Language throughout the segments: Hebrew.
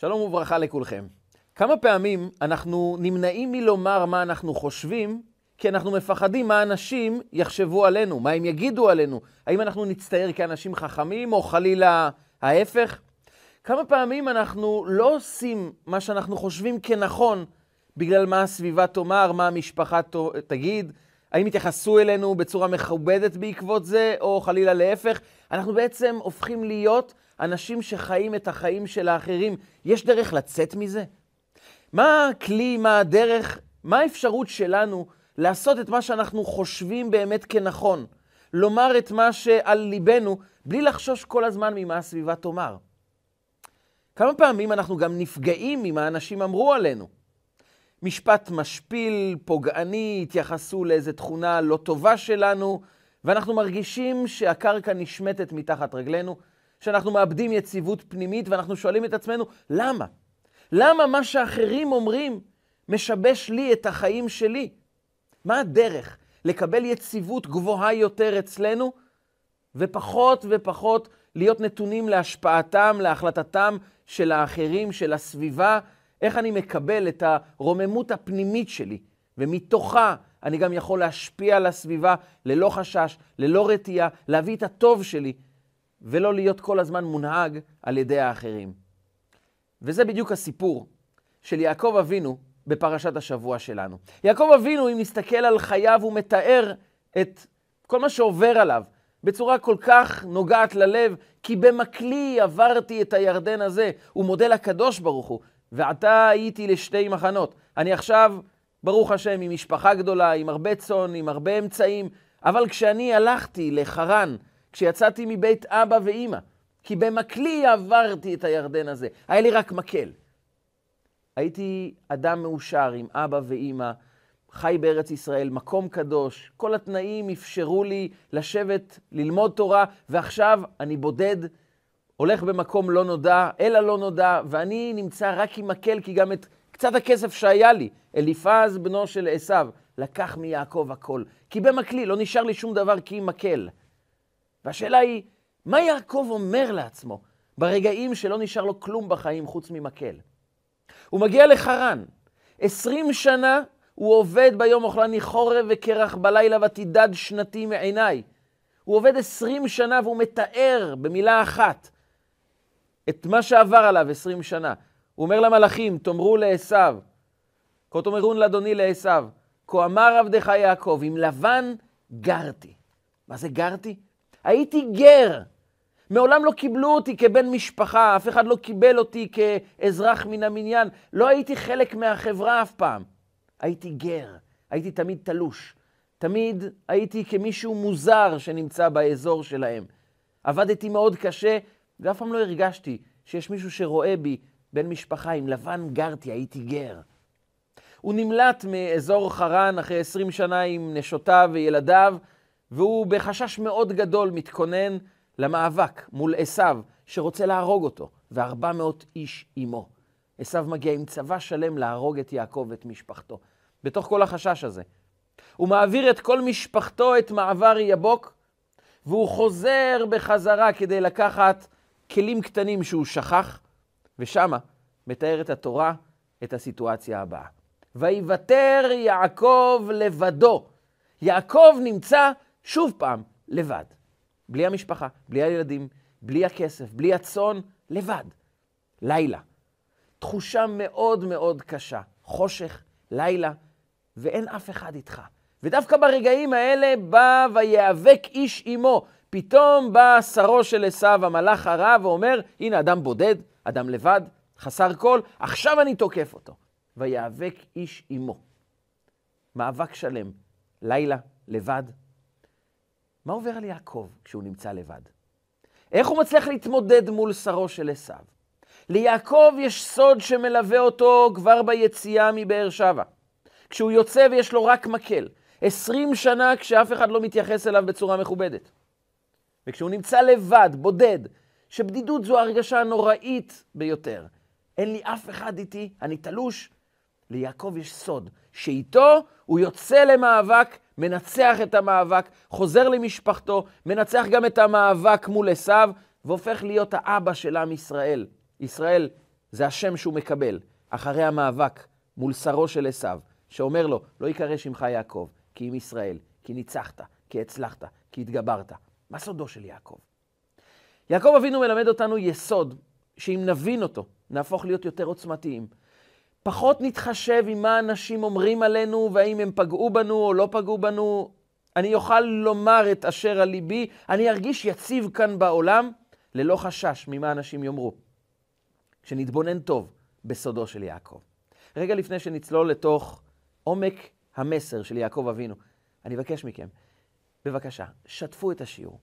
שלום וברכה לכולכם. כמה פעמים אנחנו נמנעים מלומר מה אנחנו חושבים, כי אנחנו מפחדים מה אנשים יחשבו עלינו, מה הם יגידו עלינו. האם אנחנו נצטייר כאנשים חכמים, או חלילה ההפך? כמה פעמים אנחנו לא עושים מה שאנחנו חושבים כנכון, בגלל מה הסביבה תאמר, מה המשפחה תגיד, האם יתייחסו אלינו בצורה מכובדת בעקבות זה, או חלילה להפך? אנחנו בעצם הופכים להיות אנשים שחיים את החיים של האחרים. יש דרך לצאת מזה? מה הכלי, מה הדרך, מה האפשרות שלנו לעשות את מה שאנחנו חושבים באמת כנכון? לומר את מה שעל ליבנו, בלי לחשוש כל הזמן ממה הסביבה תאמר. כמה פעמים אנחנו גם נפגעים ממה אנשים אמרו עלינו. משפט משפיל, פוגעני, התייחסו לאיזו תכונה לא טובה שלנו, ואנחנו מרגישים שהקרקע נשמטת מתחת רגלינו, שאנחנו מאבדים יציבות פנימית, ואנחנו שואלים את עצמנו, למה? למה מה שאחרים אומרים משבש לי את החיים שלי? מה הדרך לקבל יציבות גבוהה יותר אצלנו, ופחות ופחות להיות נתונים להשפעתם, להחלטתם של האחרים, של הסביבה, איך אני מקבל את הרוממות הפנימית שלי, ומתוכה אני גם יכול להשפיע על הסביבה ללא חשש, ללא רתיעה, להביא את הטוב שלי, ולא להיות כל הזמן מונהג על ידי האחרים. וזה בדיוק הסיפור של יעקב אבינו בפרשת השבוע שלנו. יעקב אבינו, אם נסתכל על חייו, הוא מתאר את כל מה שעובר עליו בצורה כל כך נוגעת ללב, כי במקלי עברתי את הירדן הזה. הוא מודה לקדוש ברוך הוא, ועתה הייתי לשתי מחנות. אני עכשיו, ברוך השם, עם משפחה גדולה, עם הרבה צאן, עם הרבה אמצעים, אבל כשאני הלכתי לחרן, כשיצאתי מבית אבא ואימא, כי במקלי עברתי את הירדן הזה, היה לי רק מקל. הייתי אדם מאושר עם אבא ואימא, חי בארץ ישראל, מקום קדוש, כל התנאים אפשרו לי לשבת, ללמוד תורה, ועכשיו אני בודד, הולך במקום לא נודע, אלא לא נודע, ואני נמצא רק עם מקל, כי גם את קצת הכסף שהיה לי, אליפז בנו של עשיו, לקח מיעקב הכל. כי במקלי לא נשאר לי שום דבר כי מקל. והשאלה היא, מה יעקב אומר לעצמו ברגעים שלא נשאר לו כלום בחיים חוץ ממקל? הוא מגיע לחרן, עשרים שנה הוא עובד ביום אוכלני חורב וקרח בלילה ותידד שנתי מעיניי. הוא עובד עשרים שנה והוא מתאר במילה אחת את מה שעבר עליו עשרים שנה. הוא אומר למלאכים, תאמרו לעשו, כה תאמרון לאדוני לעשו, כה אמר עבדך יעקב, עם לבן גרתי. מה זה גרתי? הייתי גר. מעולם לא קיבלו אותי כבן משפחה, אף אחד לא קיבל אותי כאזרח מן המניין. לא הייתי חלק מהחברה אף פעם. הייתי גר, הייתי תמיד תלוש. תמיד הייתי כמישהו מוזר שנמצא באזור שלהם. עבדתי מאוד קשה, ואף פעם לא הרגשתי שיש מישהו שרואה בי בן משפחה. עם לבן גרתי, הייתי גר. הוא נמלט מאזור חרן אחרי 20 שנה עם נשותיו וילדיו, והוא בחשש מאוד גדול מתכונן למאבק מול עשיו, שרוצה להרוג אותו, וארבע מאות איש עמו. עשיו מגיע עם צבא שלם להרוג את יעקב ואת משפחתו. בתוך כל החשש הזה. הוא מעביר את כל משפחתו את מעבר יבוק, והוא חוזר בחזרה כדי לקחת כלים קטנים שהוא שכח, ושמה מתארת התורה את הסיטואציה הבאה. ויוותר יעקב לבדו. יעקב נמצא שוב פעם לבד. בלי המשפחה, בלי הילדים, בלי הכסף, בלי הצאן, לבד. לילה. תחושה מאוד מאוד קשה. חושך, לילה, ואין אף אחד איתך. ודווקא ברגעים האלה בא ויאבק איש עמו. פתאום בא שרו של עשיו, המלאך הרע, ואומר, הנה אדם בודד, אדם לבד, חסר כל, עכשיו אני תוקף אותו. ויאבק איש עמו. מאבק שלם, לילה, לבד. מה עובר על יעקב כשהוא נמצא לבד? איך הוא מצליח להתמודד מול שרו של עשיו? ליעקב יש סוד שמלווה אותו כבר ביציאה מבאר שבע. כשהוא יוצא ויש לו רק מקל. עשרים שנה כשאף אחד לא מתייחס אליו בצורה מכובדת. וכשהוא נמצא לבד, בודד, שבדידות זו ההרגשה הנוראית ביותר. אין לי אף אחד איתי, אני תלוש. ליעקב יש סוד, שאיתו הוא יוצא למאבק, מנצח את המאבק, חוזר למשפחתו, מנצח גם את המאבק מול עשיו, והופך להיות האבא של עם ישראל. ישראל זה השם שהוא מקבל אחרי המאבק מול שרו של עשיו, שאומר לו, לא ייקרא שמך יעקב, כי אם ישראל, כי ניצחת, כי הצלחת, כי התגברת. מה סודו של יעקב? יעקב אבינו מלמד אותנו יסוד, שאם נבין אותו, נהפוך להיות יותר עוצמתיים. פחות נתחשב עם מה אנשים אומרים עלינו, והאם הם פגעו בנו או לא פגעו בנו. אני אוכל לומר את אשר על ליבי, אני ארגיש יציב כאן בעולם, ללא חשש ממה אנשים יאמרו. כשנתבונן טוב בסודו של יעקב. רגע לפני שנצלול לתוך עומק המסר של יעקב אבינו, אני אבקש מכם, בבקשה, שתפו את השיעור.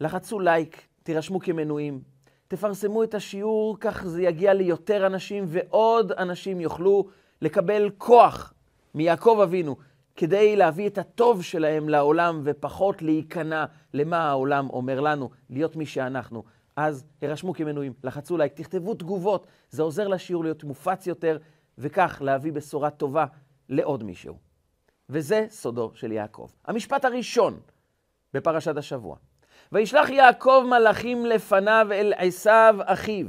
לחצו לייק, תירשמו כמנויים, תפרסמו את השיעור, כך זה יגיע ליותר אנשים, ועוד אנשים יוכלו לקבל כוח מיעקב אבינו, כדי להביא את הטוב שלהם לעולם, ופחות להיכנע למה העולם אומר לנו, להיות מי שאנחנו. אז הרשמו כמנויים, לחצו לייק, תכתבו תגובות, זה עוזר לשיעור להיות מופץ יותר, וכך להביא בשורה טובה לעוד מישהו. וזה סודו של יעקב. המשפט הראשון בפרשת השבוע. וישלח יעקב מלאכים לפניו אל עשיו אחיו.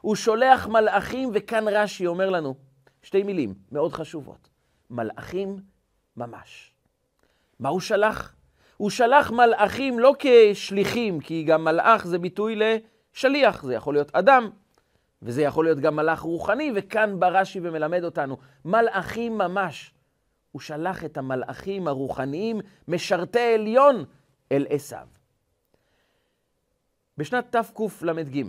הוא שולח מלאכים, וכאן רש"י אומר לנו שתי מילים מאוד חשובות. מלאכים ממש. מה הוא שלח? הוא שלח מלאכים לא כשליחים, כי גם מלאך זה ביטוי לשליח, זה יכול להיות אדם, וזה יכול להיות גם מלאך רוחני, וכאן בא רש"י ומלמד אותנו, מלאכים ממש. הוא שלח את המלאכים הרוחניים, משרתי עליון, אל עשיו. בשנת תקל"ג,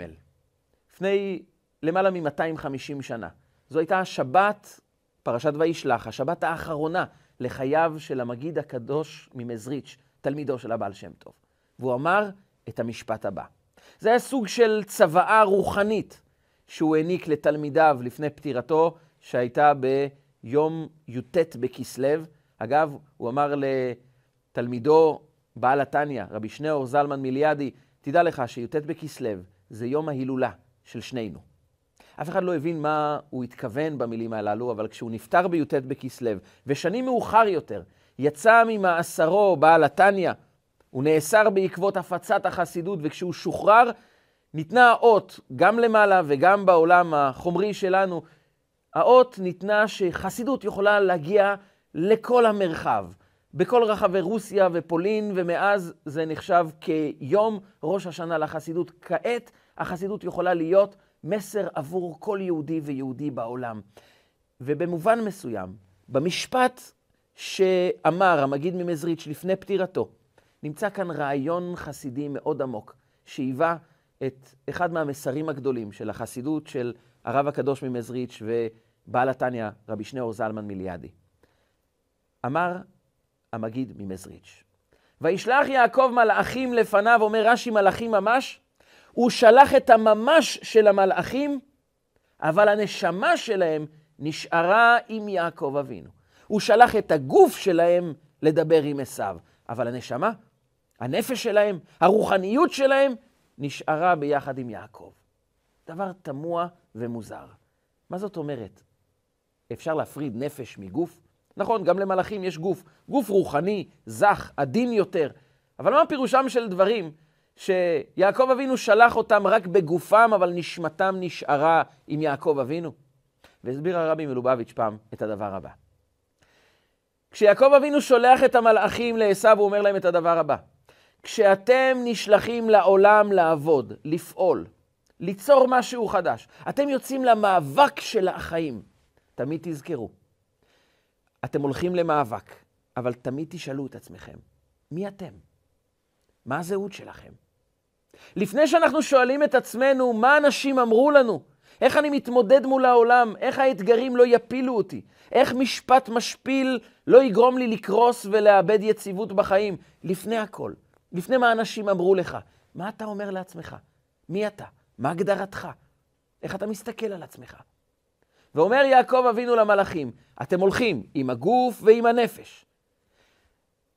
לפני למעלה מ-250 שנה, זו הייתה השבת, פרשת וישלח, השבת האחרונה לחייו של המגיד הקדוש ממזריץ', תלמידו של הבעל שם טוב. והוא אמר את המשפט הבא. זה היה סוג של צוואה רוחנית שהוא העניק לתלמידיו לפני פטירתו, שהייתה ביום י"ט בכסלו. אגב, הוא אמר לתלמידו בעל התניא, רבי שניאור זלמן מיליאדי, תדע לך שי"ט בכסלו זה יום ההילולה של שנינו. אף אחד לא הבין מה הוא התכוון במילים הללו, אבל כשהוא נפטר בי"ט בכסלו, ושנים מאוחר יותר יצא ממאסרו בעל התניא, הוא נאסר בעקבות הפצת החסידות, וכשהוא שוחרר, ניתנה האות, גם למעלה וגם בעולם החומרי שלנו, האות ניתנה שחסידות יכולה להגיע לכל המרחב. בכל רחבי רוסיה ופולין, ומאז זה נחשב כיום ראש השנה לחסידות. כעת החסידות יכולה להיות מסר עבור כל יהודי ויהודי בעולם. ובמובן מסוים, במשפט שאמר המגיד ממזריץ' לפני פטירתו, נמצא כאן רעיון חסידי מאוד עמוק, שהיווה את אחד מהמסרים הגדולים של החסידות של הרב הקדוש ממזריץ' ובעל התניא, רבי שניאור זלמן מיליאדי. אמר המגיד ממזריץ'. וישלח יעקב מלאכים לפניו, אומר רש"י מלאכים ממש, הוא שלח את הממש של המלאכים, אבל הנשמה שלהם נשארה עם יעקב אבינו. הוא שלח את הגוף שלהם לדבר עם עשיו, אבל הנשמה, הנפש שלהם, הרוחניות שלהם, נשארה ביחד עם יעקב. דבר תמוה ומוזר. מה זאת אומרת? אפשר להפריד נפש מגוף? נכון, גם למלאכים יש גוף, גוף רוחני, זך, עדין יותר. אבל מה פירושם של דברים שיעקב אבינו שלח אותם רק בגופם, אבל נשמתם נשארה עם יעקב אבינו? והסביר הרבי מלובביץ' פעם את הדבר הבא. כשיעקב אבינו שולח את המלאכים לעשו, הוא אומר להם את הדבר הבא. כשאתם נשלחים לעולם לעבוד, לפעול, ליצור משהו חדש, אתם יוצאים למאבק של החיים, תמיד תזכרו, אתם הולכים למאבק, אבל תמיד תשאלו את עצמכם, מי אתם? מה הזהות שלכם? לפני שאנחנו שואלים את עצמנו מה אנשים אמרו לנו, איך אני מתמודד מול העולם, איך האתגרים לא יפילו אותי, איך משפט משפיל לא יגרום לי לקרוס ולאבד יציבות בחיים, לפני הכל, לפני מה אנשים אמרו לך, מה אתה אומר לעצמך? מי אתה? מה הגדרתך? איך אתה מסתכל על עצמך? ואומר יעקב אבינו למלאכים, אתם הולכים עם הגוף ועם הנפש.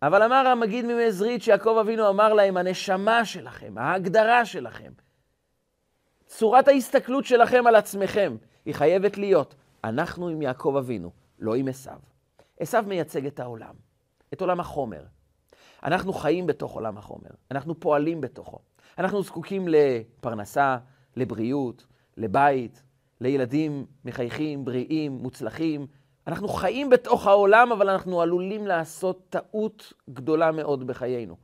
אבל אמר המגיד ממזרית שיעקב אבינו אמר להם, הנשמה שלכם, ההגדרה שלכם, צורת ההסתכלות שלכם על עצמכם, היא חייבת להיות, אנחנו עם יעקב אבינו, לא עם עשיו. עשיו מייצג את העולם, את עולם החומר. אנחנו חיים בתוך עולם החומר, אנחנו פועלים בתוכו. אנחנו זקוקים לפרנסה, לבריאות, לבית, לילדים מחייכים, בריאים, מוצלחים. אנחנו חיים בתוך העולם, אבל אנחנו עלולים לעשות טעות גדולה מאוד בחיינו.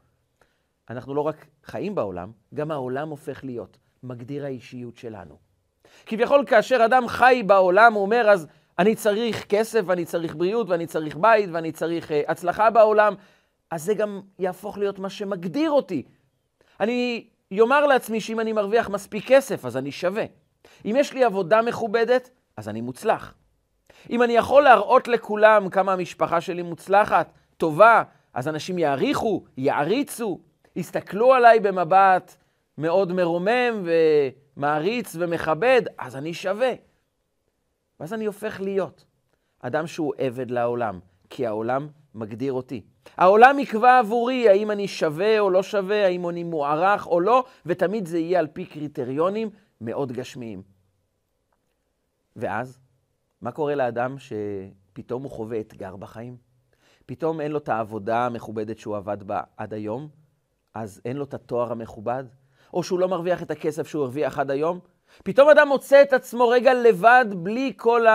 אנחנו לא רק חיים בעולם, גם העולם הופך להיות מגדיר האישיות שלנו. כביכול כאשר אדם חי בעולם, הוא אומר, אז אני צריך כסף, ואני צריך בריאות, ואני צריך בית, ואני צריך uh, הצלחה בעולם, אז זה גם יהפוך להיות מה שמגדיר אותי. אני יאמר לעצמי שאם אני מרוויח מספיק כסף, אז אני שווה. אם יש לי עבודה מכובדת, אז אני מוצלח. אם אני יכול להראות לכולם כמה המשפחה שלי מוצלחת, טובה, אז אנשים יעריכו, יעריצו, יסתכלו עליי במבט מאוד מרומם ומעריץ ומכבד, אז אני שווה. ואז אני הופך להיות אדם שהוא עבד לעולם, כי העולם מגדיר אותי. העולם יקבע עבורי האם אני שווה או לא שווה, האם אני מוערך או לא, ותמיד זה יהיה על פי קריטריונים מאוד גשמיים. ואז, מה קורה לאדם שפתאום הוא חווה אתגר בחיים? פתאום אין לו את העבודה המכובדת שהוא עבד בה עד היום, אז אין לו את התואר המכובד? או שהוא לא מרוויח את הכסף שהוא הרוויח עד היום? פתאום אדם מוצא את עצמו רגע לבד, בלי כל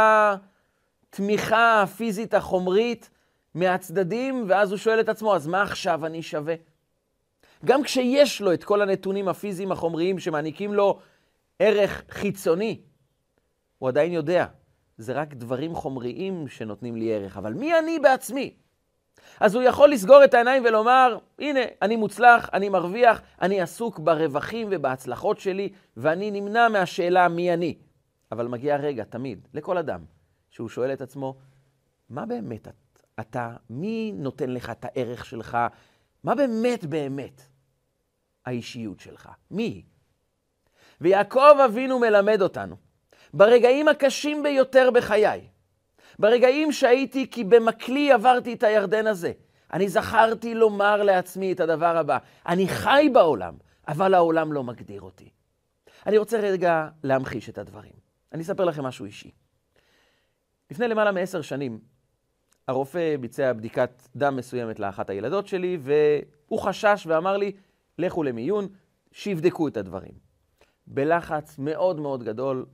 התמיכה הפיזית החומרית מהצדדים, ואז הוא שואל את עצמו, אז מה עכשיו אני שווה? גם כשיש לו את כל הנתונים הפיזיים החומריים שמעניקים לו ערך חיצוני, הוא עדיין יודע, זה רק דברים חומריים שנותנים לי ערך, אבל מי אני בעצמי? אז הוא יכול לסגור את העיניים ולומר, הנה, אני מוצלח, אני מרוויח, אני עסוק ברווחים ובהצלחות שלי, ואני נמנע מהשאלה מי אני. אבל מגיע רגע, תמיד, לכל אדם, שהוא שואל את עצמו, מה באמת אתה, מי נותן לך את הערך שלך? מה באמת באמת האישיות שלך? מי היא? ויעקב אבינו מלמד אותנו, ברגעים הקשים ביותר בחיי, ברגעים שהייתי כי במקלי עברתי את הירדן הזה, אני זכרתי לומר לעצמי את הדבר הבא, אני חי בעולם, אבל העולם לא מגדיר אותי. אני רוצה רגע להמחיש את הדברים. אני אספר לכם משהו אישי. לפני למעלה מעשר שנים, הרופא ביצע בדיקת דם מסוימת לאחת הילדות שלי, והוא חשש ואמר לי, לכו למיון, שיבדקו את הדברים. בלחץ מאוד מאוד גדול,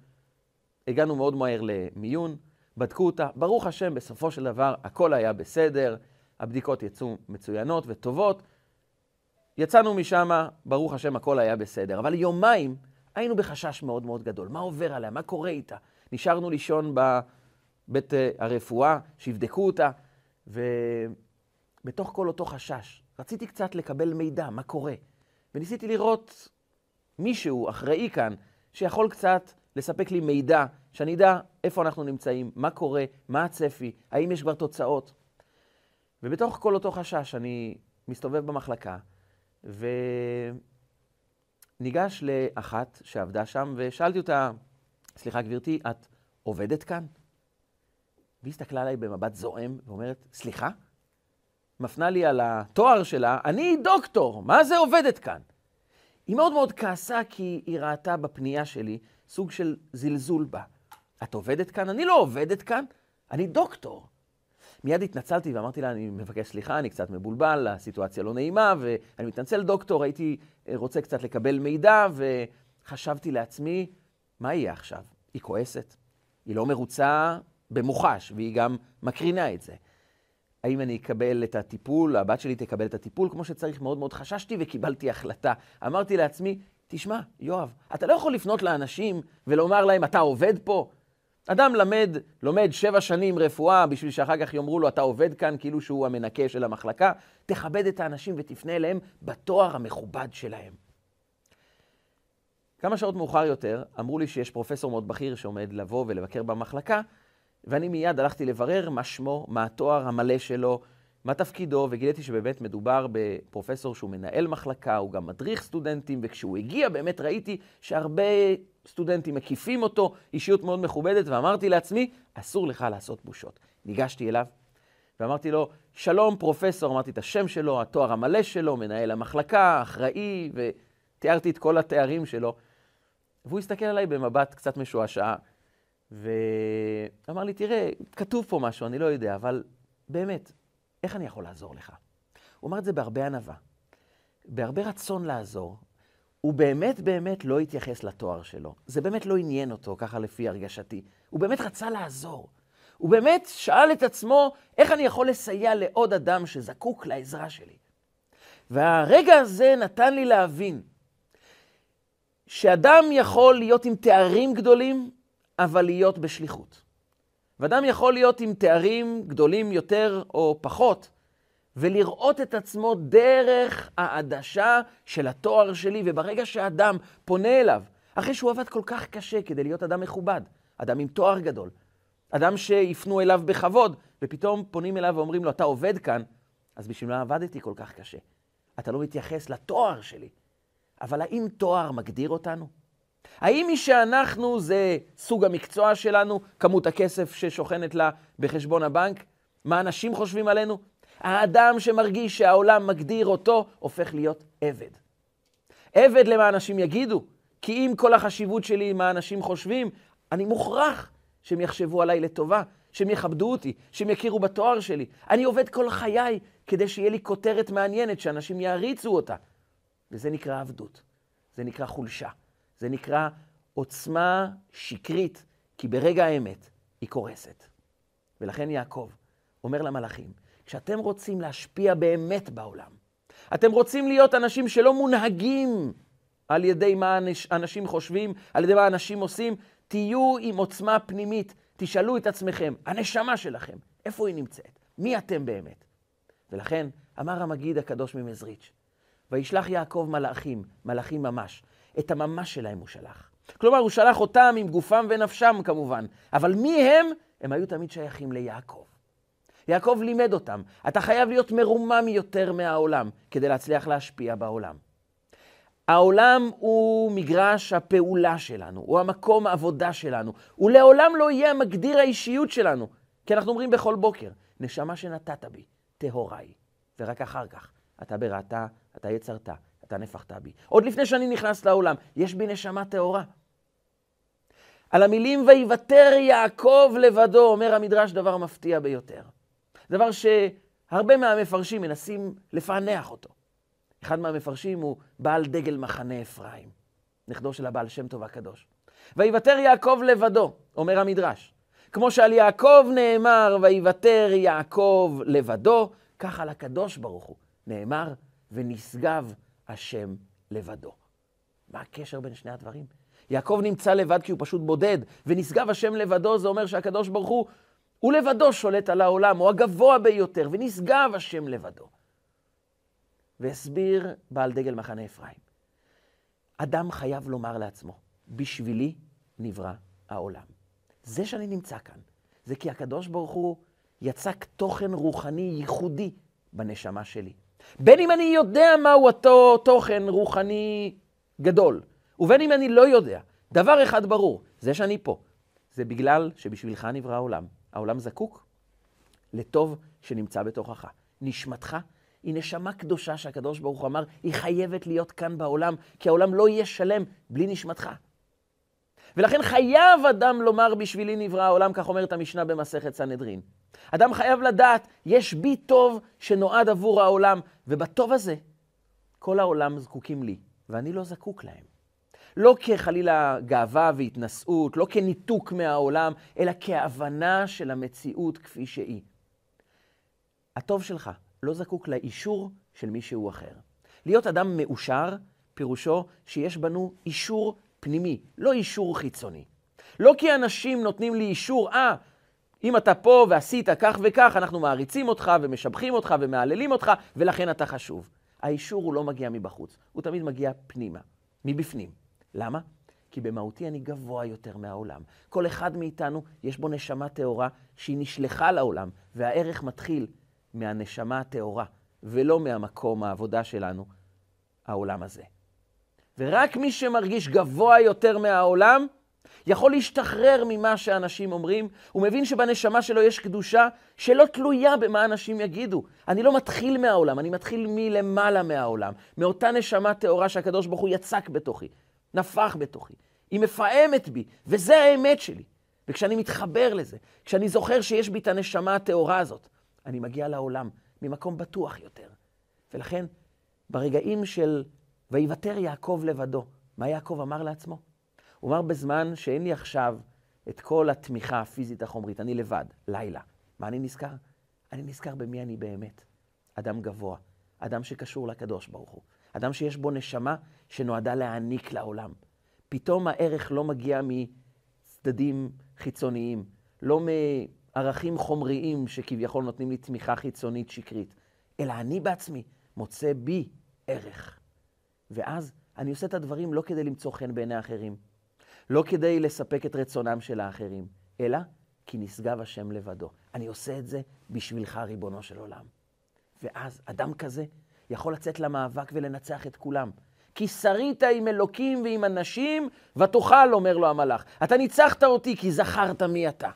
הגענו מאוד מהר למיון, בדקו אותה, ברוך השם, בסופו של דבר הכל היה בסדר, הבדיקות יצאו מצוינות וטובות. יצאנו משם, ברוך השם, הכל היה בסדר. אבל יומיים היינו בחשש מאוד מאוד גדול. מה עובר עליה? מה קורה איתה? נשארנו לישון בבית אה, הרפואה, שיבדקו אותה, ובתוך כל אותו חשש, רציתי קצת לקבל מידע, מה קורה. וניסיתי לראות מישהו אחראי כאן, שיכול קצת לספק לי מידע, שאני אדע איפה אנחנו נמצאים, מה קורה, מה הצפי, האם יש כבר תוצאות. ובתוך כל אותו חשש אני מסתובב במחלקה, וניגש לאחת שעבדה שם, ושאלתי אותה, סליחה גברתי, את עובדת כאן? והיא הסתכלה עליי במבט זועם ואומרת, סליחה? מפנה לי על התואר שלה, אני דוקטור, מה זה עובדת כאן? היא מאוד מאוד כעסה כי היא ראתה בפנייה שלי סוג של זלזול בה. את עובדת כאן? אני לא עובדת כאן, אני דוקטור. מיד התנצלתי ואמרתי לה, אני מבקש סליחה, אני קצת מבולבל, הסיטואציה לא נעימה, ואני מתנצל דוקטור, הייתי אה, רוצה קצת לקבל מידע, וחשבתי לעצמי, מה יהיה עכשיו? היא כועסת, היא לא מרוצה במוחש, והיא גם מקרינה את זה. האם אני אקבל את הטיפול, הבת שלי תקבל את הטיפול כמו שצריך, מאוד מאוד חששתי וקיבלתי החלטה. אמרתי לעצמי, תשמע, יואב, אתה לא יכול לפנות לאנשים ולומר להם, אתה עובד פה? אדם למד, לומד שבע שנים רפואה בשביל שאחר כך יאמרו לו, אתה עובד כאן כאילו שהוא המנקה של המחלקה. תכבד את האנשים ותפנה אליהם בתואר המכובד שלהם. כמה שעות מאוחר יותר, אמרו לי שיש פרופסור מאוד בכיר שעומד לבוא ולבקר במחלקה, ואני מיד הלכתי לברר מה שמו, מה התואר המלא שלו, מה תפקידו, וגיליתי שבאמת מדובר בפרופסור שהוא מנהל מחלקה, הוא גם מדריך סטודנטים, וכשהוא הגיע באמת ראיתי שהרבה סטודנטים מקיפים אותו, אישיות מאוד מכובדת, ואמרתי לעצמי, אסור לך לעשות בושות. ניגשתי אליו ואמרתי לו, שלום פרופסור, אמרתי את השם שלו, התואר המלא שלו, מנהל המחלקה, אחראי, ותיארתי את כל התארים שלו. והוא הסתכל עליי במבט קצת משועשע, ואמר לי, תראה, כתוב פה משהו, אני לא יודע, אבל באמת, איך אני יכול לעזור לך? הוא אמר את זה בהרבה ענווה, בהרבה רצון לעזור. הוא באמת באמת לא התייחס לתואר שלו. זה באמת לא עניין אותו, ככה לפי הרגשתי. הוא באמת רצה לעזור. הוא באמת שאל את עצמו, איך אני יכול לסייע לעוד אדם שזקוק לעזרה שלי? והרגע הזה נתן לי להבין שאדם יכול להיות עם תארים גדולים, אבל להיות בשליחות. ואדם יכול להיות עם תארים גדולים יותר או פחות, ולראות את עצמו דרך העדשה של התואר שלי, וברגע שאדם פונה אליו, אחרי שהוא עבד כל כך קשה כדי להיות אדם מכובד, אדם עם תואר גדול, אדם שיפנו אליו בכבוד, ופתאום פונים אליו ואומרים לו, אתה עובד כאן, אז בשביל מה עבדתי כל כך קשה? אתה לא מתייחס לתואר שלי. אבל האם תואר מגדיר אותנו? האם מי שאנחנו זה סוג המקצוע שלנו, כמות הכסף ששוכנת לה בחשבון הבנק? מה אנשים חושבים עלינו? האדם שמרגיש שהעולם מגדיר אותו, הופך להיות עבד. עבד למה אנשים יגידו, כי אם כל החשיבות שלי מה אנשים חושבים, אני מוכרח שהם יחשבו עליי לטובה, שהם יכבדו אותי, שהם יכירו בתואר שלי. אני עובד כל חיי כדי שיהיה לי כותרת מעניינת, שאנשים יעריצו אותה. וזה נקרא עבדות, זה נקרא חולשה, זה נקרא עוצמה שקרית, כי ברגע האמת היא קורסת. ולכן יעקב אומר למלאכים, כשאתם רוצים להשפיע באמת בעולם, אתם רוצים להיות אנשים שלא מונהגים על ידי מה אנשים חושבים, על ידי מה אנשים עושים, תהיו עם עוצמה פנימית, תשאלו את עצמכם, הנשמה שלכם, איפה היא נמצאת? מי אתם באמת? ולכן אמר המגיד הקדוש ממזריץ', וישלח יעקב מלאכים, מלאכים ממש, את הממש שלהם הוא שלח. כלומר, הוא שלח אותם עם גופם ונפשם כמובן, אבל מי הם? הם היו תמיד שייכים ליעקב. יעקב לימד אותם, אתה חייב להיות מרומם יותר מהעולם כדי להצליח להשפיע בעולם. העולם הוא מגרש הפעולה שלנו, הוא המקום העבודה שלנו. הוא לעולם לא יהיה המגדיר האישיות שלנו. כי אנחנו אומרים בכל בוקר, נשמה שנתת בי, טהורה היא. ורק אחר כך, אתה בראת, אתה יצרת, אתה נפחת בי. עוד לפני שאני נכנס לעולם, יש בי נשמה טהורה. על המילים ויוותר יעקב לבדו, אומר המדרש דבר מפתיע ביותר. דבר שהרבה מהמפרשים מנסים לפענח אותו. אחד מהמפרשים הוא בעל דגל מחנה אפרים, נכדו של הבעל שם טוב הקדוש. ויוותר יעקב לבדו, אומר המדרש. כמו שעל יעקב נאמר, ויוותר יעקב לבדו, כך על הקדוש ברוך הוא נאמר, ונשגב השם לבדו. מה הקשר בין שני הדברים? יעקב נמצא לבד כי הוא פשוט בודד, ונשגב השם לבדו, זה אומר שהקדוש ברוך הוא, הוא לבדו שולט על העולם, הוא הגבוה ביותר, ונשגב השם לבדו. והסביר בעל דגל מחנה אפרים. אדם חייב לומר לעצמו, בשבילי נברא העולם. זה שאני נמצא כאן, זה כי הקדוש ברוך הוא יצק תוכן רוחני ייחודי בנשמה שלי. בין אם אני יודע מהו אותו תוכן רוחני גדול, ובין אם אני לא יודע, דבר אחד ברור, זה שאני פה, זה בגלל שבשבילך נברא העולם. העולם זקוק לטוב שנמצא בתוכך. נשמתך היא נשמה קדושה שהקדוש ברוך הוא אמר, היא חייבת להיות כאן בעולם, כי העולם לא יהיה שלם בלי נשמתך. ולכן חייב אדם לומר בשבילי נברא העולם, כך אומרת המשנה במסכת סנהדרין. אדם חייב לדעת, יש בי טוב שנועד עבור העולם, ובטוב הזה כל העולם זקוקים לי, ואני לא זקוק להם. לא כחלילה גאווה והתנשאות, לא כניתוק מהעולם, אלא כהבנה של המציאות כפי שהיא. הטוב שלך לא זקוק לאישור של מישהו אחר. להיות אדם מאושר, פירושו שיש בנו אישור פנימי, לא אישור חיצוני. לא כי אנשים נותנים לי אישור, אה, אם אתה פה ועשית כך וכך, אנחנו מעריצים אותך ומשבחים אותך ומהללים אותך, ולכן אתה חשוב. האישור הוא לא מגיע מבחוץ, הוא תמיד מגיע פנימה, מבפנים. למה? כי במהותי אני גבוה יותר מהעולם. כל אחד מאיתנו יש בו נשמה טהורה שהיא נשלחה לעולם, והערך מתחיל מהנשמה הטהורה, ולא מהמקום העבודה שלנו, העולם הזה. ורק מי שמרגיש גבוה יותר מהעולם, יכול להשתחרר ממה שאנשים אומרים, הוא מבין שבנשמה שלו יש קדושה שלא תלויה במה אנשים יגידו. אני לא מתחיל מהעולם, אני מתחיל מלמעלה מהעולם, מאותה נשמה טהורה שהקדוש ברוך הוא יצק בתוכי, נפח בתוכי. היא מפעמת בי, וזה האמת שלי. וכשאני מתחבר לזה, כשאני זוכר שיש בי את הנשמה הטהורה הזאת, אני מגיע לעולם ממקום בטוח יותר. ולכן, ברגעים של ויוותר יעקב לבדו. מה יעקב אמר לעצמו? הוא אמר, בזמן שאין לי עכשיו את כל התמיכה הפיזית החומרית, אני לבד, לילה. מה אני נזכר? אני נזכר במי אני באמת. אדם גבוה, אדם שקשור לקדוש ברוך הוא, אדם שיש בו נשמה שנועדה להעניק לעולם. פתאום הערך לא מגיע מצדדים חיצוניים, לא מערכים חומריים שכביכול נותנים לי תמיכה חיצונית שקרית, אלא אני בעצמי מוצא בי ערך. ואז אני עושה את הדברים לא כדי למצוא חן בעיני האחרים, לא כדי לספק את רצונם של האחרים, אלא כי נשגב השם לבדו. אני עושה את זה בשבילך, ריבונו של עולם. ואז אדם כזה יכול לצאת למאבק ולנצח את כולם. כי שרית עם אלוקים ועם אנשים, ותאכל, אומר לו המלאך. אתה ניצחת אותי כי זכרת מי אתה.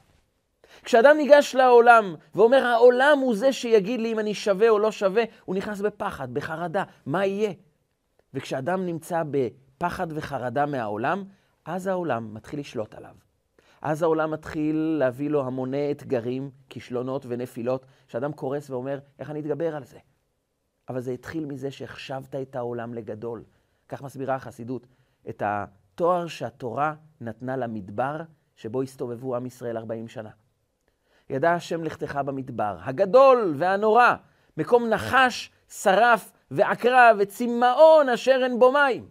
כשאדם ניגש לעולם ואומר, העולם הוא זה שיגיד לי אם אני שווה או לא שווה, הוא נכנס בפחד, בחרדה, מה יהיה? וכשאדם נמצא בפחד וחרדה מהעולם, אז העולם מתחיל לשלוט עליו. אז העולם מתחיל להביא לו המוני אתגרים, כישלונות ונפילות, שאדם קורס ואומר, איך אני אתגבר על זה? אבל זה התחיל מזה שהחשבת את העולם לגדול. כך מסבירה החסידות, את התואר שהתורה נתנה למדבר, שבו הסתובבו עם ישראל 40 שנה. ידע השם לכתך במדבר, הגדול והנורא, מקום נחש, שרף ועקרב וצמאון אשר אין בו מים.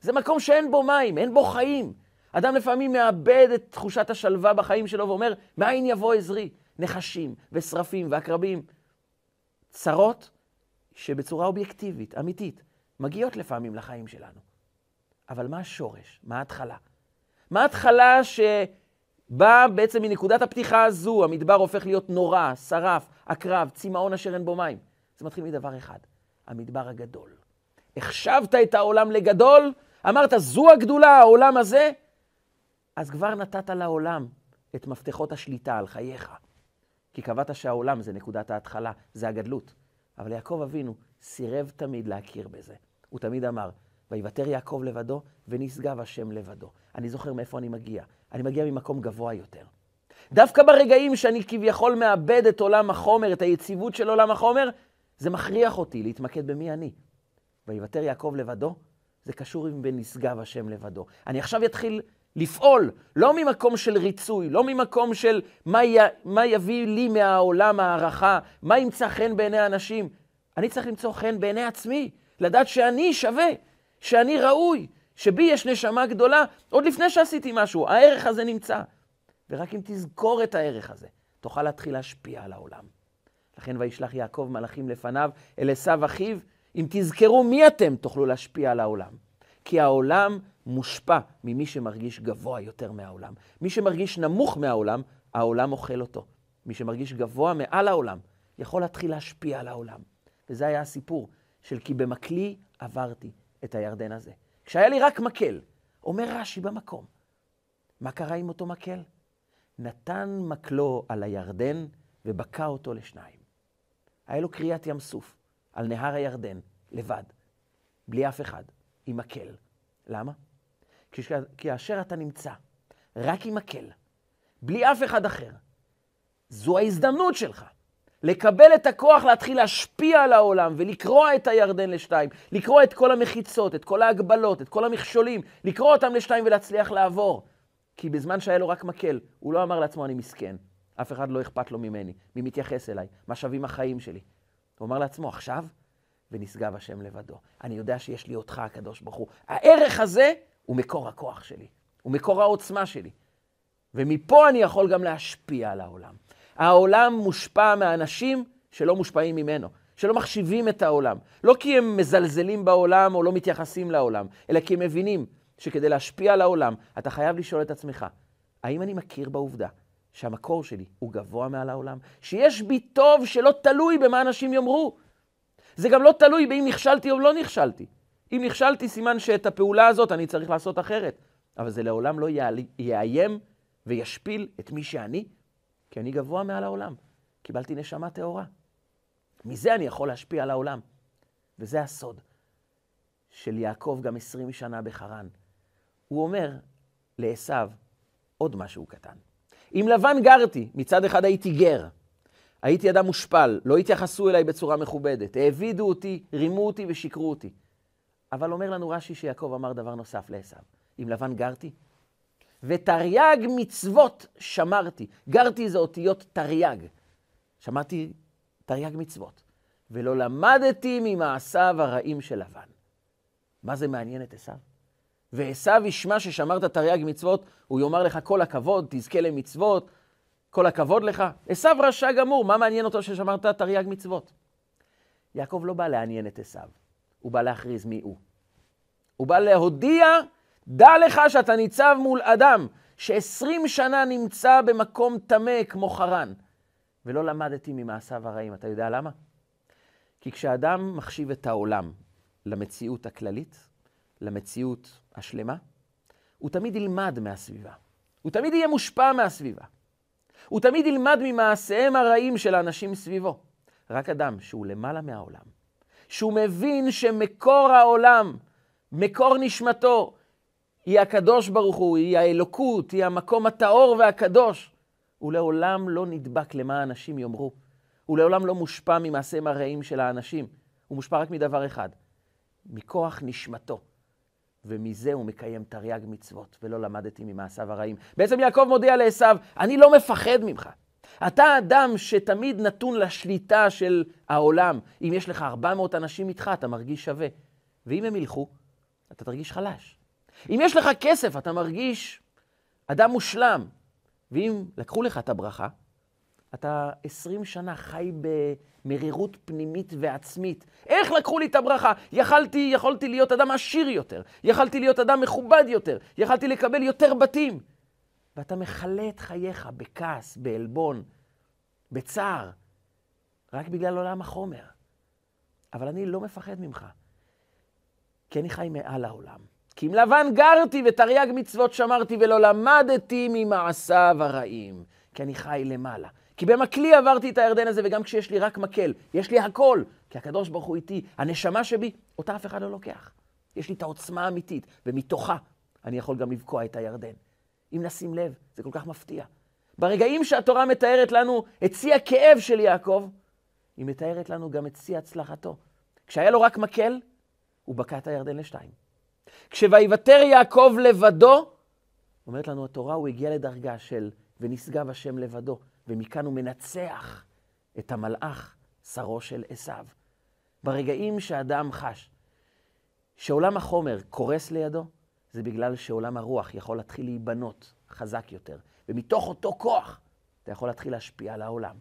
זה מקום שאין בו מים, אין בו חיים. אדם לפעמים מאבד את תחושת השלווה בחיים שלו ואומר, מאין יבוא עזרי? נחשים ושרפים ועקרבים. צרות שבצורה אובייקטיבית, אמיתית, מגיעות לפעמים לחיים שלנו. אבל מה השורש? מה ההתחלה? מה ההתחלה שבאה בעצם מנקודת הפתיחה הזו, המדבר הופך להיות נורא, שרף, עקרב, צמאון אשר אין בו מים? זה מתחיל מדבר אחד, המדבר הגדול. החשבת את העולם לגדול, אמרת, זו הגדולה, העולם הזה, אז כבר נתת לעולם את מפתחות השליטה על חייך. כי קבעת שהעולם זה נקודת ההתחלה, זה הגדלות. אבל יעקב אבינו סירב תמיד להכיר בזה. הוא תמיד אמר, ויוותר יעקב לבדו, ונשגב השם לבדו. אני זוכר מאיפה אני מגיע. אני מגיע ממקום גבוה יותר. דווקא ברגעים שאני כביכול מאבד את עולם החומר, את היציבות של עולם החומר, זה מכריח אותי להתמקד במי אני. ויוותר יעקב לבדו, זה קשור עם בנשגב השם לבדו. אני עכשיו אתחיל לפעול, לא ממקום של ריצוי, לא ממקום של מה, י... מה יביא לי מהעולם הערכה, מה ימצא חן בעיני האנשים. אני צריך למצוא חן בעיני עצמי, לדעת שאני שווה, שאני ראוי, שבי יש נשמה גדולה, עוד לפני שעשיתי משהו, הערך הזה נמצא. ורק אם תזכור את הערך הזה, תוכל להתחיל להשפיע על העולם. לכן וישלח יעקב מלאכים לפניו אל עשו אחיו, אם תזכרו מי אתם, תוכלו להשפיע על העולם. כי העולם מושפע ממי שמרגיש גבוה יותר מהעולם. מי שמרגיש נמוך מהעולם, העולם אוכל אותו. מי שמרגיש גבוה מעל העולם, יכול להתחיל להשפיע על העולם. וזה היה הסיפור של כי במקלי עברתי את הירדן הזה. כשהיה לי רק מקל, אומר רש"י במקום, מה קרה עם אותו מקל? נתן מקלו על הירדן ובקע אותו לשניים. היה לו קריאת ים סוף על נהר הירדן, לבד, בלי אף אחד, עם מקל. למה? כי כאשר אתה נמצא רק עם מקל, בלי אף אחד אחר, זו ההזדמנות שלך לקבל את הכוח להתחיל להשפיע על העולם ולקרוע את הירדן לשתיים, לקרוע את כל המחיצות, את כל ההגבלות, את כל המכשולים, לקרוע אותם לשתיים ולהצליח לעבור. כי בזמן שהיה לו רק מקל, הוא לא אמר לעצמו, אני מסכן, אף אחד לא אכפת לו ממני, מי מתייחס אליי, מה שווים החיים שלי. הוא אמר לעצמו, עכשיו, ונשגב השם לבדו. אני יודע שיש לי אותך, הקדוש ברוך הוא. הערך הזה הוא מקור הכוח שלי, הוא מקור העוצמה שלי. ומפה אני יכול גם להשפיע על העולם. העולם מושפע מאנשים שלא מושפעים ממנו, שלא מחשיבים את העולם. לא כי הם מזלזלים בעולם או לא מתייחסים לעולם, אלא כי הם מבינים שכדי להשפיע על העולם, אתה חייב לשאול את עצמך, האם אני מכיר בעובדה שהמקור שלי הוא גבוה מעל העולם? שיש בי טוב שלא תלוי במה אנשים יאמרו. זה גם לא תלוי באם נכשלתי או לא נכשלתי. אם נכשלתי, סימן שאת הפעולה הזאת אני צריך לעשות אחרת. אבל זה לעולם לא יאיים וישפיל את מי שאני, כי אני גבוה מעל העולם. קיבלתי נשמה טהורה. מזה אני יכול להשפיע על העולם. וזה הסוד של יעקב גם עשרים שנה בחרן. הוא אומר לעשו עוד משהו קטן. עם לבן גרתי, מצד אחד הייתי גר, הייתי אדם מושפל, לא התייחסו אליי בצורה מכובדת, העבידו אותי, רימו אותי ושיקרו אותי. אבל אומר לנו רש"י שיעקב אמר דבר נוסף לעשו. עם לבן גרתי, ותרי"ג מצוות שמרתי. גרתי זה אותיות תרי"ג. שמעתי תרי"ג מצוות. ולא למדתי ממעשיו הרעים של לבן. מה זה מעניין את עשו? ועשו ישמע ששמרת תרי"ג מצוות, הוא יאמר לך כל הכבוד, תזכה למצוות, כל הכבוד לך. עשו רשע גמור, מה מעניין אותו ששמרת תרי"ג מצוות? יעקב לא בא לעניין את עשו, הוא בא להכריז מי הוא. הוא בא להודיע, דע לך שאתה ניצב מול אדם שעשרים שנה נמצא במקום טמא כמו חרן, ולא למדתי ממעשיו הרעים. אתה יודע למה? כי כשאדם מחשיב את העולם למציאות הכללית, למציאות השלמה, הוא תמיד ילמד מהסביבה. הוא תמיד יהיה מושפע מהסביבה. הוא תמיד ילמד ממעשיהם הרעים של האנשים סביבו. רק אדם שהוא למעלה מהעולם, שהוא מבין שמקור העולם, מקור נשמתו, היא הקדוש ברוך הוא, היא האלוקות, היא המקום הטהור והקדוש. הוא לעולם לא נדבק למה האנשים יאמרו. הוא לעולם לא מושפע ממעשיהם הרעים של האנשים. הוא מושפע רק מדבר אחד, מכוח נשמתו. ומזה הוא מקיים תרי"ג מצוות, ולא למדתי ממעשיו הרעים. בעצם יעקב מודיע לעשו, אני לא מפחד ממך. אתה אדם שתמיד נתון לשליטה של העולם. אם יש לך 400 אנשים איתך, אתה מרגיש שווה. ואם הם ילכו, אתה תרגיש חלש. אם יש לך כסף, אתה מרגיש אדם מושלם. ואם לקחו לך את הברכה, אתה 20 שנה חי במרירות פנימית ועצמית. איך לקחו לי את הברכה? יכלתי, יכולתי להיות אדם עשיר יותר, יכלתי להיות אדם מכובד יותר, יכלתי לקבל יותר בתים. ואתה מכלה את חייך בכעס, בעלבון, בצער, רק בגלל עולם החומר. אבל אני לא מפחד ממך, כי אני חי מעל העולם. כי עם לבן גרתי ותרי"ג מצוות שמרתי ולא למדתי ממעשיו הרעים, כי אני חי למעלה. כי במקלי עברתי את הירדן הזה, וגם כשיש לי רק מקל, יש לי הכל, כי הקדוש ברוך הוא איתי. הנשמה שבי, אותה אף אחד לא לוקח. יש לי את העוצמה האמיתית, ומתוכה אני יכול גם לבקוע את הירדן. אם נשים לב, זה כל כך מפתיע. ברגעים שהתורה מתארת לנו את שיא הכאב של יעקב, היא מתארת לנו גם את שיא הצלחתו. כשהיה לו רק מקל, הוא בקע את הירדן לשתיים. כשויוותר יעקב לבדו, אומרת לנו התורה, הוא הגיע לדרגה של ונשגב השם לבדו. ומכאן הוא מנצח את המלאך, שרו של עשיו. ברגעים שאדם חש שעולם החומר קורס לידו, זה בגלל שעולם הרוח יכול להתחיל להיבנות חזק יותר, ומתוך אותו כוח אתה יכול להתחיל להשפיע על העולם.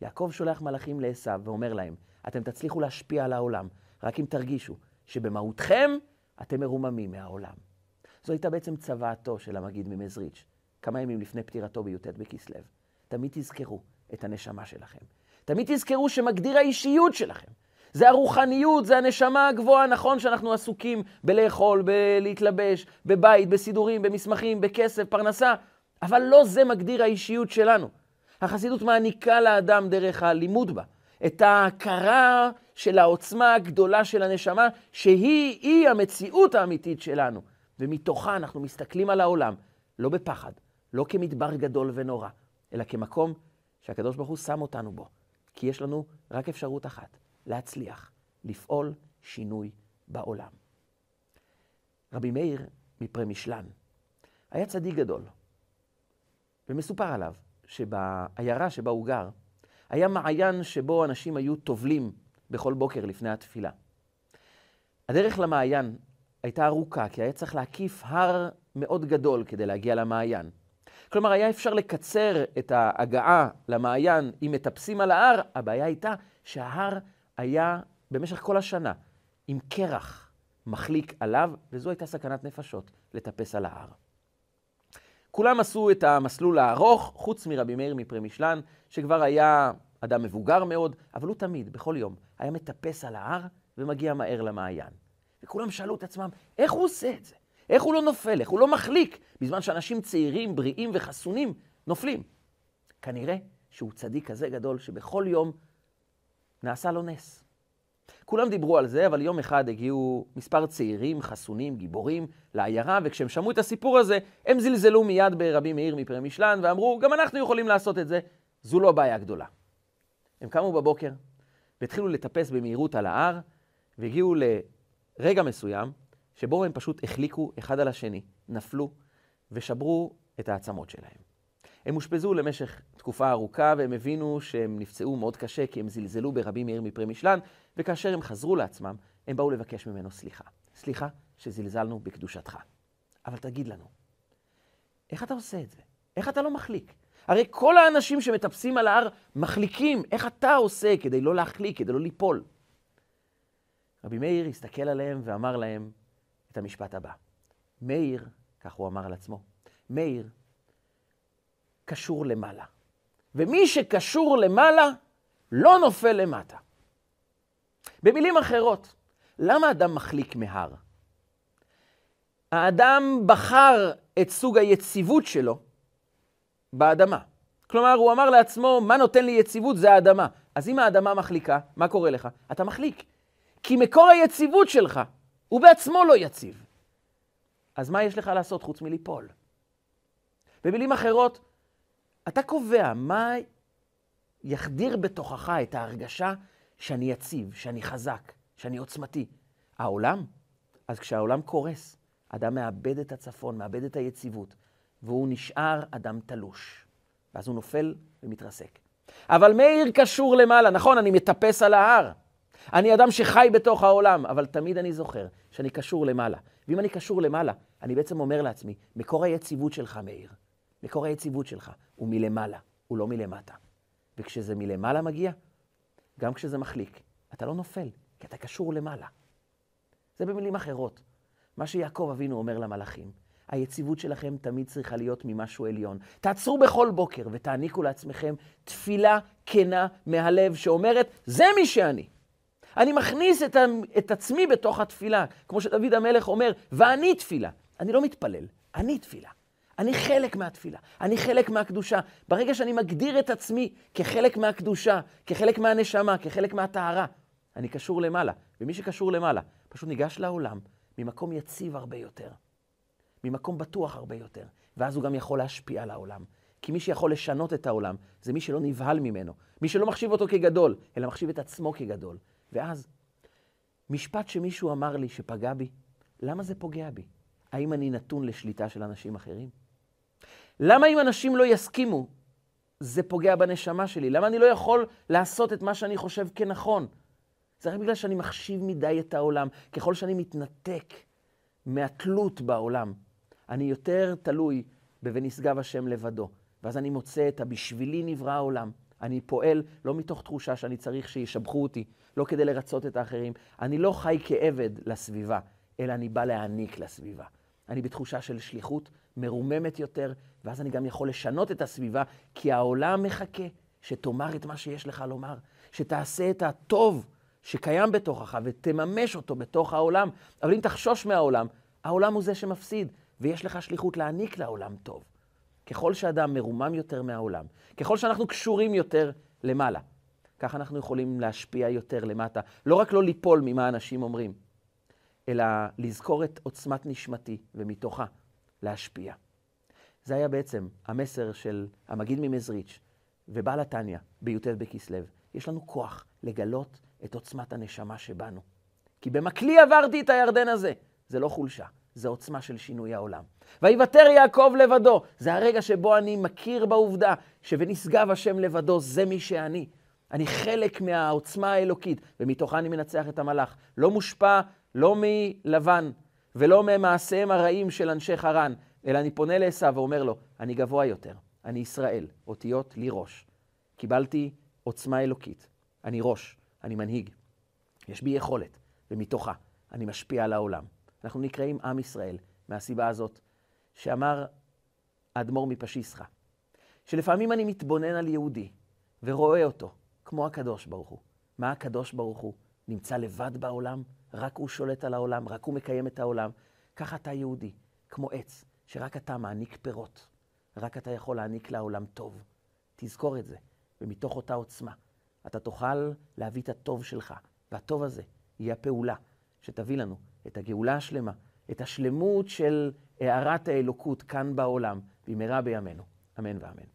יעקב שולח מלאכים לעשיו ואומר להם, אתם תצליחו להשפיע על העולם, רק אם תרגישו שבמהותכם אתם מרוממים מהעולם. זו הייתה בעצם צוואתו של המגיד ממזריץ'. כמה ימים לפני פטירתו בי"ט בכסלו. תמיד תזכרו את הנשמה שלכם. תמיד תזכרו שמגדיר האישיות שלכם. זה הרוחניות, זה הנשמה הגבוהה, נכון שאנחנו עסוקים בלאכול, בלהתלבש, בבית, בסידורים, במסמכים, בכסף, פרנסה, אבל לא זה מגדיר האישיות שלנו. החסידות מעניקה לאדם דרך הלימוד בה את ההכרה של העוצמה הגדולה של הנשמה, שהיא-היא המציאות האמיתית שלנו. ומתוכה אנחנו מסתכלים על העולם, לא בפחד, לא כמדבר גדול ונורא, אלא כמקום שהקדוש ברוך הוא שם אותנו בו. כי יש לנו רק אפשרות אחת, להצליח, לפעול שינוי בעולם. רבי מאיר מפרמישלן היה צדיק גדול, ומסופר עליו שבעיירה שבה הוא גר, היה מעיין שבו אנשים היו טובלים בכל בוקר לפני התפילה. הדרך למעיין הייתה ארוכה, כי היה צריך להקיף הר מאוד גדול כדי להגיע למעיין. כלומר, היה אפשר לקצר את ההגעה למעיין אם מטפסים על ההר, הבעיה הייתה שההר היה במשך כל השנה עם קרח מחליק עליו, וזו הייתה סכנת נפשות, לטפס על ההר. כולם עשו את המסלול הארוך, חוץ מרבי מאיר מפרמישלן, שכבר היה אדם מבוגר מאוד, אבל הוא תמיד, בכל יום, היה מטפס על ההר ומגיע מהר למעיין. וכולם שאלו את עצמם, איך הוא עושה את זה? איך הוא לא נופל? איך הוא לא מחליק? בזמן שאנשים צעירים, בריאים וחסונים נופלים. כנראה שהוא צדיק כזה גדול שבכל יום נעשה לו נס. כולם דיברו על זה, אבל יום אחד הגיעו מספר צעירים, חסונים, גיבורים, לעיירה, וכשהם שמעו את הסיפור הזה, הם זלזלו מיד ברבי מאיר מפרמישלן, ואמרו, גם אנחנו יכולים לעשות את זה, זו לא בעיה גדולה. הם קמו בבוקר והתחילו לטפס במהירות על ההר, והגיעו רגע מסוים שבו הם פשוט החליקו אחד על השני, נפלו ושברו את העצמות שלהם. הם אושפזו למשך תקופה ארוכה והם הבינו שהם נפצעו מאוד קשה כי הם זלזלו ברבי מאיר מפרי משלן, וכאשר הם חזרו לעצמם, הם באו לבקש ממנו סליחה. סליחה שזלזלנו בקדושתך. אבל תגיד לנו, איך אתה עושה את זה? איך אתה לא מחליק? הרי כל האנשים שמטפסים על ההר מחליקים. איך אתה עושה כדי לא להחליק, כדי לא ליפול? רבי מאיר הסתכל עליהם ואמר להם את המשפט הבא. מאיר, כך הוא אמר על עצמו, מאיר קשור למעלה. ומי שקשור למעלה לא נופל למטה. במילים אחרות, למה אדם מחליק מהר? האדם בחר את סוג היציבות שלו באדמה. כלומר, הוא אמר לעצמו, מה נותן לי יציבות? זה האדמה. אז אם האדמה מחליקה, מה קורה לך? אתה מחליק. כי מקור היציבות שלך הוא בעצמו לא יציב. אז מה יש לך לעשות חוץ מליפול? במילים אחרות, אתה קובע מה יחדיר בתוכך את ההרגשה שאני יציב, שאני חזק, שאני עוצמתי. העולם? אז כשהעולם קורס, אדם מאבד את הצפון, מאבד את היציבות, והוא נשאר אדם תלוש. ואז הוא נופל ומתרסק. אבל מאיר קשור למעלה, נכון, אני מטפס על ההר. אני אדם שחי בתוך העולם, אבל תמיד אני זוכר שאני קשור למעלה. ואם אני קשור למעלה, אני בעצם אומר לעצמי, מקור היציבות שלך, מאיר, מקור היציבות שלך הוא מלמעלה, הוא לא מלמטה. וכשזה מלמעלה מגיע, גם כשזה מחליק, אתה לא נופל, כי אתה קשור למעלה. זה במילים אחרות. מה שיעקב אבינו אומר למלאכים, היציבות שלכם תמיד צריכה להיות ממשהו עליון. תעצרו בכל בוקר ותעניקו לעצמכם תפילה כנה מהלב שאומרת, זה מי שאני. אני מכניס את, את עצמי בתוך התפילה, כמו שדוד המלך אומר, ואני תפילה. אני לא מתפלל, אני תפילה. אני חלק מהתפילה, אני חלק מהקדושה. ברגע שאני מגדיר את עצמי כחלק מהקדושה, כחלק מהנשמה, כחלק מהטהרה, אני קשור למעלה. ומי שקשור למעלה, פשוט ניגש לעולם ממקום יציב הרבה יותר, ממקום בטוח הרבה יותר, ואז הוא גם יכול להשפיע על העולם. כי מי שיכול לשנות את העולם, זה מי שלא נבהל ממנו, מי שלא מחשיב אותו כגדול, אלא מחשיב את עצמו כגדול. ואז, משפט שמישהו אמר לי שפגע בי, למה זה פוגע בי? האם אני נתון לשליטה של אנשים אחרים? למה אם אנשים לא יסכימו, זה פוגע בנשמה שלי? למה אני לא יכול לעשות את מה שאני חושב כנכון? זה רק בגלל שאני מחשיב מדי את העולם. ככל שאני מתנתק מהתלות בעולם, אני יותר תלוי ב"ונשגב השם לבדו". ואז אני מוצא את ה"בשבילי נברא העולם". אני פועל לא מתוך תחושה שאני צריך שישבחו אותי, לא כדי לרצות את האחרים. אני לא חי כעבד לסביבה, אלא אני בא להעניק לסביבה. אני בתחושה של שליחות מרוממת יותר, ואז אני גם יכול לשנות את הסביבה, כי העולם מחכה שתאמר את מה שיש לך לומר, שתעשה את הטוב שקיים בתוכך ותממש אותו בתוך העולם. אבל אם תחשוש מהעולם, העולם הוא זה שמפסיד, ויש לך שליחות להעניק לעולם טוב. ככל שאדם מרומם יותר מהעולם, ככל שאנחנו קשורים יותר למעלה, כך אנחנו יכולים להשפיע יותר למטה. לא רק לא ליפול ממה אנשים אומרים, אלא לזכור את עוצמת נשמתי, ומתוכה להשפיע. זה היה בעצם המסר של המגיד ממזריץ' ובעל התניא בי"ט בכסלו. יש לנו כוח לגלות את עוצמת הנשמה שבנו. כי במקלי עברתי את הירדן הזה. זה לא חולשה, זה עוצמה של שינוי העולם. ויוותר יעקב לבדו, זה הרגע שבו אני מכיר בעובדה ש"ונשגב השם לבדו", זה מי שאני. אני חלק מהעוצמה האלוקית, ומתוכה אני מנצח את המלאך. לא מושפע לא מלבן ולא ממעשיהם הרעים של אנשי חרן, אלא אני פונה לעשו ואומר לו, אני גבוה יותר, אני ישראל, אותיות לי ראש. קיבלתי עוצמה אלוקית, אני ראש, אני מנהיג. יש בי יכולת, ומתוכה אני משפיע על העולם. אנחנו נקראים עם ישראל, מהסיבה הזאת שאמר האדמו"ר מפשיסחה, שלפעמים אני מתבונן על יהודי ורואה אותו כמו הקדוש ברוך הוא. מה הקדוש ברוך הוא? נמצא לבד בעולם, רק הוא שולט על העולם, רק הוא מקיים את העולם. ככה אתה יהודי, כמו עץ, שרק אתה מעניק פירות. רק אתה יכול להעניק לעולם טוב. תזכור את זה, ומתוך אותה עוצמה, אתה תוכל להביא את הטוב שלך, והטוב הזה יהיה הפעולה שתביא לנו את הגאולה השלמה, את השלמות של הארת האלוקות כאן בעולם, במהרה בימינו. אמן ואמן.